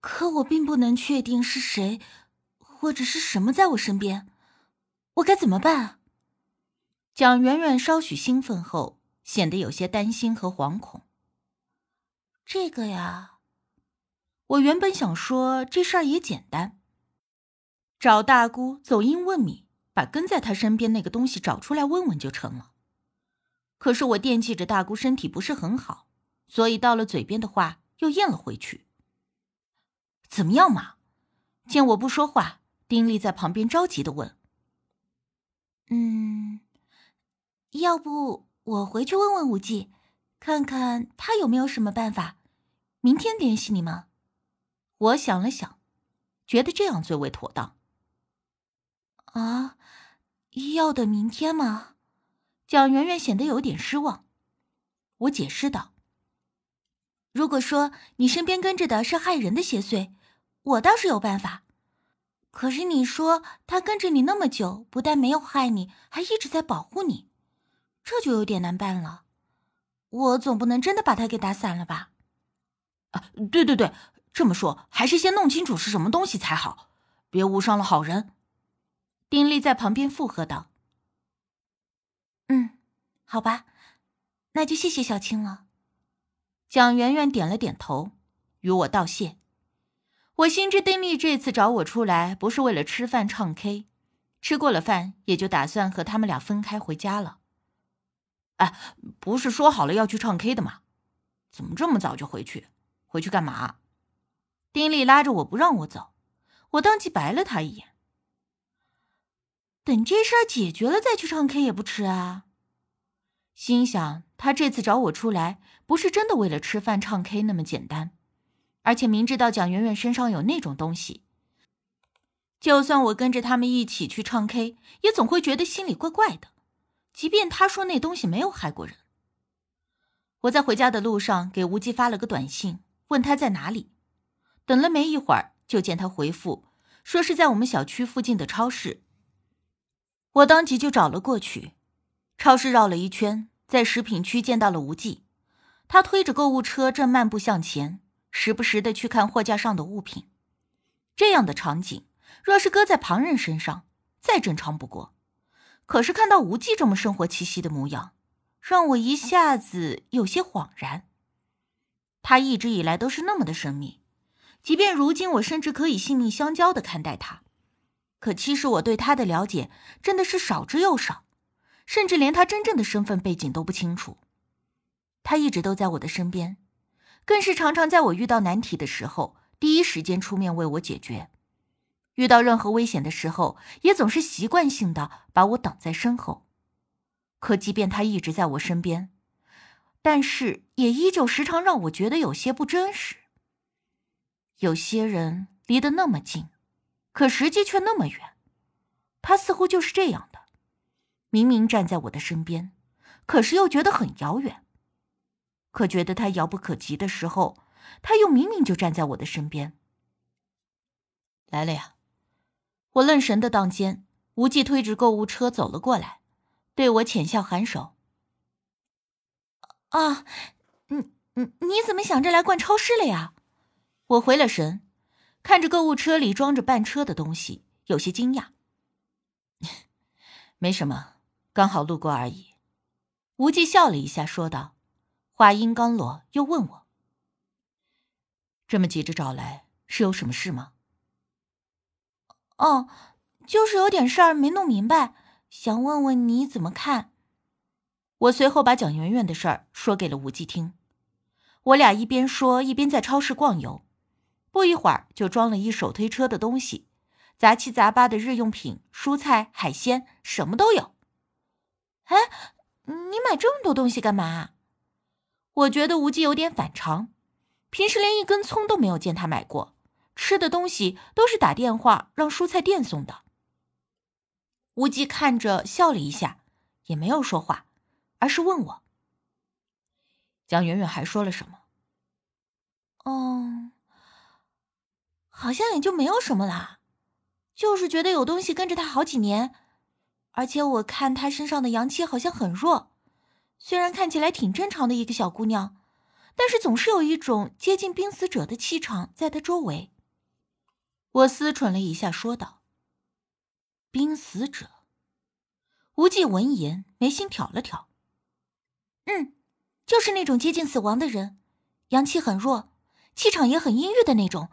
可我并不能确定是谁，或者是什么在我身边，我该怎么办？蒋圆圆稍许兴奋后，显得有些担心和惶恐。这个呀，我原本想说这事儿也简单，找大姑走音问米，把跟在她身边那个东西找出来问问就成了。可是我惦记着大姑身体不是很好，所以到了嘴边的话又咽了回去。怎么样嘛？见我不说话，丁力在旁边着急的问：“嗯，要不我回去问问武技，看看他有没有什么办法，明天联系你们。”我想了想，觉得这样最为妥当。啊，要等明天吗？蒋媛媛显得有点失望。我解释道：“如果说你身边跟着的是害人的邪祟。”我倒是有办法，可是你说他跟着你那么久，不但没有害你，还一直在保护你，这就有点难办了。我总不能真的把他给打散了吧？啊，对对对，这么说还是先弄清楚是什么东西才好，别误伤了好人。丁力在旁边附和道：“嗯，好吧，那就谢谢小青了。”蒋媛媛点了点头，与我道谢。我心知丁力这次找我出来不是为了吃饭唱 K，吃过了饭也就打算和他们俩分开回家了。哎，不是说好了要去唱 K 的吗？怎么这么早就回去？回去干嘛？丁力拉着我不让我走，我当即白了他一眼。等这事儿解决了再去唱 K 也不迟啊。心想他这次找我出来不是真的为了吃饭唱 K 那么简单。而且明知道蒋媛媛身上有那种东西，就算我跟着他们一起去唱 K，也总会觉得心里怪怪的。即便他说那东西没有害过人，我在回家的路上给吴忌发了个短信，问他在哪里。等了没一会儿，就见他回复说是在我们小区附近的超市。我当即就找了过去，超市绕了一圈，在食品区见到了吴忌，他推着购物车正漫步向前。时不时的去看货架上的物品，这样的场景若是搁在旁人身上，再正常不过。可是看到无忌这么生活气息的模样，让我一下子有些恍然。他一直以来都是那么的神秘，即便如今我甚至可以性命相交的看待他，可其实我对他的了解真的是少之又少，甚至连他真正的身份背景都不清楚。他一直都在我的身边。更是常常在我遇到难题的时候，第一时间出面为我解决；遇到任何危险的时候，也总是习惯性的把我挡在身后。可即便他一直在我身边，但是也依旧时常让我觉得有些不真实。有些人离得那么近，可实际却那么远。他似乎就是这样的，明明站在我的身边，可是又觉得很遥远。可觉得他遥不可及的时候，他又明明就站在我的身边。来了呀！我愣神的当间，无忌推着购物车走了过来，对我浅笑颔首。啊，你你你怎么想着来逛超市了呀？我回了神，看着购物车里装着半车的东西，有些惊讶。没什么，刚好路过而已。无忌笑了一下，说道。话音刚落，又问我：“这么急着找来，是有什么事吗？”“哦，就是有点事儿没弄明白，想问问你怎么看。”我随后把蒋媛媛的事儿说给了吴忌听。我俩一边说，一边在超市逛游，不一会儿就装了一手推车的东西，杂七杂八的日用品、蔬菜、海鲜，什么都有。哎，你买这么多东西干嘛？我觉得无忌有点反常，平时连一根葱都没有见他买过，吃的东西都是打电话让蔬菜店送的。无忌看着笑了一下，也没有说话，而是问我：“江圆圆还说了什么？”“嗯，好像也就没有什么啦，就是觉得有东西跟着他好几年，而且我看他身上的阳气好像很弱。”虽然看起来挺正常的一个小姑娘，但是总是有一种接近濒死者的气场在她周围。我思忖了一下，说道：“濒死者。”无忌闻言，眉心挑了挑。嗯，就是那种接近死亡的人，阳气很弱，气场也很阴郁的那种，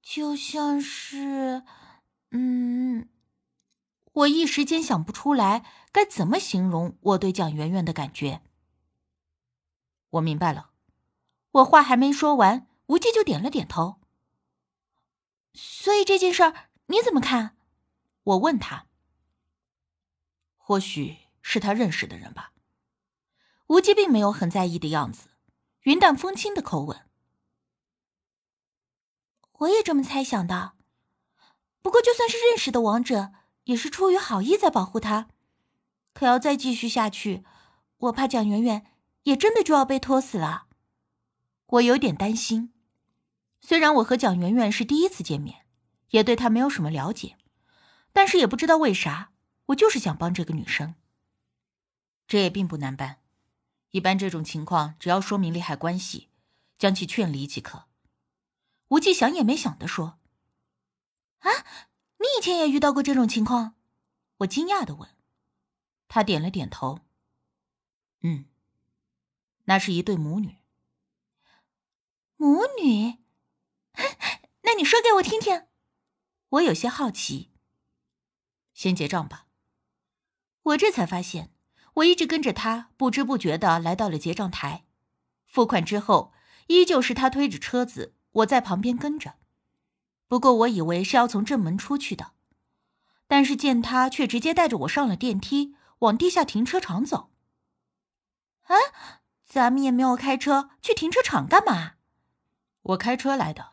就像是……嗯，我一时间想不出来该怎么形容我对蒋媛媛的感觉。我明白了，我话还没说完，无忌就点了点头。所以这件事儿你怎么看？我问他。或许是他认识的人吧。吴忌并没有很在意的样子，云淡风轻的口吻。我也这么猜想的。不过就算是认识的王者，也是出于好意在保护他。可要再继续下去，我怕蒋媛媛也真的就要被拖死了。我有点担心。虽然我和蒋媛媛是第一次见面，也对她没有什么了解，但是也不知道为啥。我就是想帮这个女生，这也并不难办。一般这种情况，只要说明利害关系，将其劝离即可。吴忌想也没想的说：“啊，你以前也遇到过这种情况？”我惊讶的问。他点了点头。嗯，那是一对母女。母女？那你说给我听听。我有些好奇。先结账吧。我这才发现，我一直跟着他，不知不觉的来到了结账台。付款之后，依旧是他推着车子，我在旁边跟着。不过我以为是要从正门出去的，但是见他却直接带着我上了电梯，往地下停车场走。啊，咱们也没有开车去停车场干嘛？我开车来的。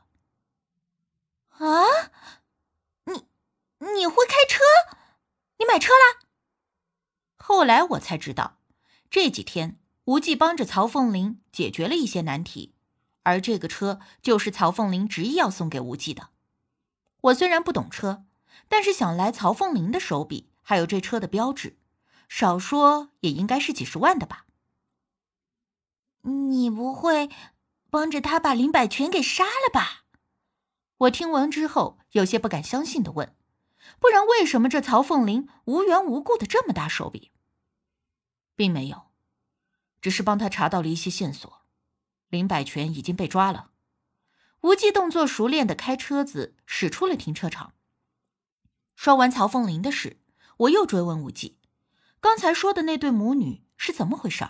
啊，你你会开车？你买车啦？后来我才知道，这几天无忌帮着曹凤玲解决了一些难题，而这个车就是曹凤玲执意要送给无忌的。我虽然不懂车，但是想来曹凤林的手笔还有这车的标志，少说也应该是几十万的吧？你不会帮着他把林百全给杀了吧？我听完之后有些不敢相信的问：“不然为什么这曹凤林无缘无故的这么大手笔？”并没有，只是帮他查到了一些线索。林百全已经被抓了。无忌动作熟练的开车子驶出了停车场。说完曹凤玲的事，我又追问无忌：“刚才说的那对母女是怎么回事？”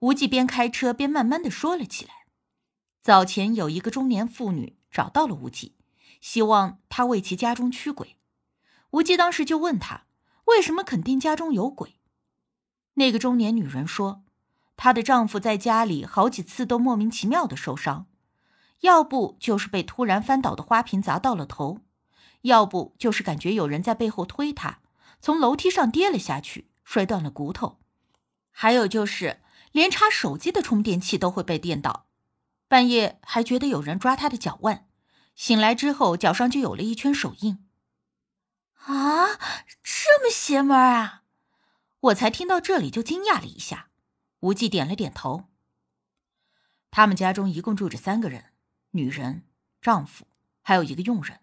无忌边开车边慢慢的说了起来：“早前有一个中年妇女找到了无忌，希望他为其家中驱鬼。无忌当时就问他，为什么肯定家中有鬼？”那个中年女人说：“她的丈夫在家里好几次都莫名其妙的受伤，要不就是被突然翻倒的花瓶砸到了头，要不就是感觉有人在背后推他，从楼梯上跌了下去，摔断了骨头，还有就是连插手机的充电器都会被电到，半夜还觉得有人抓他的脚腕，醒来之后脚上就有了一圈手印。”啊，这么邪门啊！我才听到这里就惊讶了一下，无忌点了点头。他们家中一共住着三个人：女人、丈夫，还有一个佣人。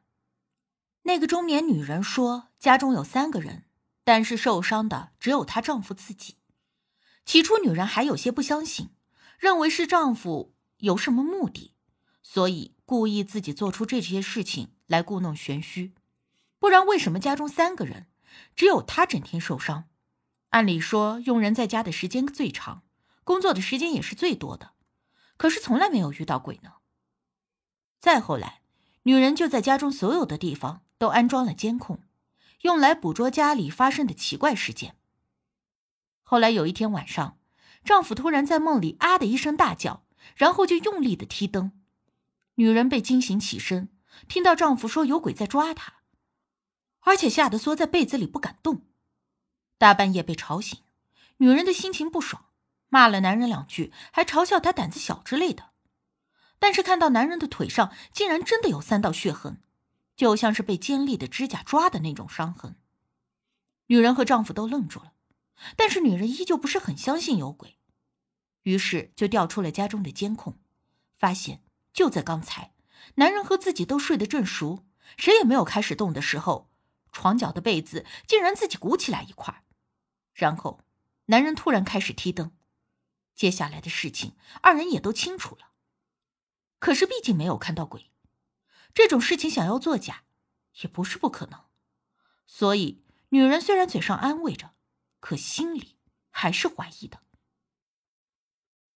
那个中年女人说，家中有三个人，但是受伤的只有她丈夫自己。起初，女人还有些不相信，认为是丈夫有什么目的，所以故意自己做出这些事情来故弄玄虚。不然，为什么家中三个人，只有她整天受伤？按理说，佣人在家的时间最长，工作的时间也是最多的，可是从来没有遇到鬼呢。再后来，女人就在家中所有的地方都安装了监控，用来捕捉家里发生的奇怪事件。后来有一天晚上，丈夫突然在梦里啊的一声大叫，然后就用力的踢灯，女人被惊醒起身，听到丈夫说有鬼在抓她，而且吓得缩在被子里不敢动。大半夜被吵醒，女人的心情不爽，骂了男人两句，还嘲笑他胆子小之类的。但是看到男人的腿上竟然真的有三道血痕，就像是被尖利的指甲抓的那种伤痕。女人和丈夫都愣住了，但是女人依旧不是很相信有鬼。于是就调出了家中的监控，发现就在刚才，男人和自己都睡得正熟，谁也没有开始动的时候，床脚的被子竟然自己鼓起来一块然后男人突然开始踢灯。接下来的事情，二人也都清楚了。可是毕竟没有看到鬼，这种事情想要作假，也不是不可能。所以女人虽然嘴上安慰着，可心里还是怀疑的。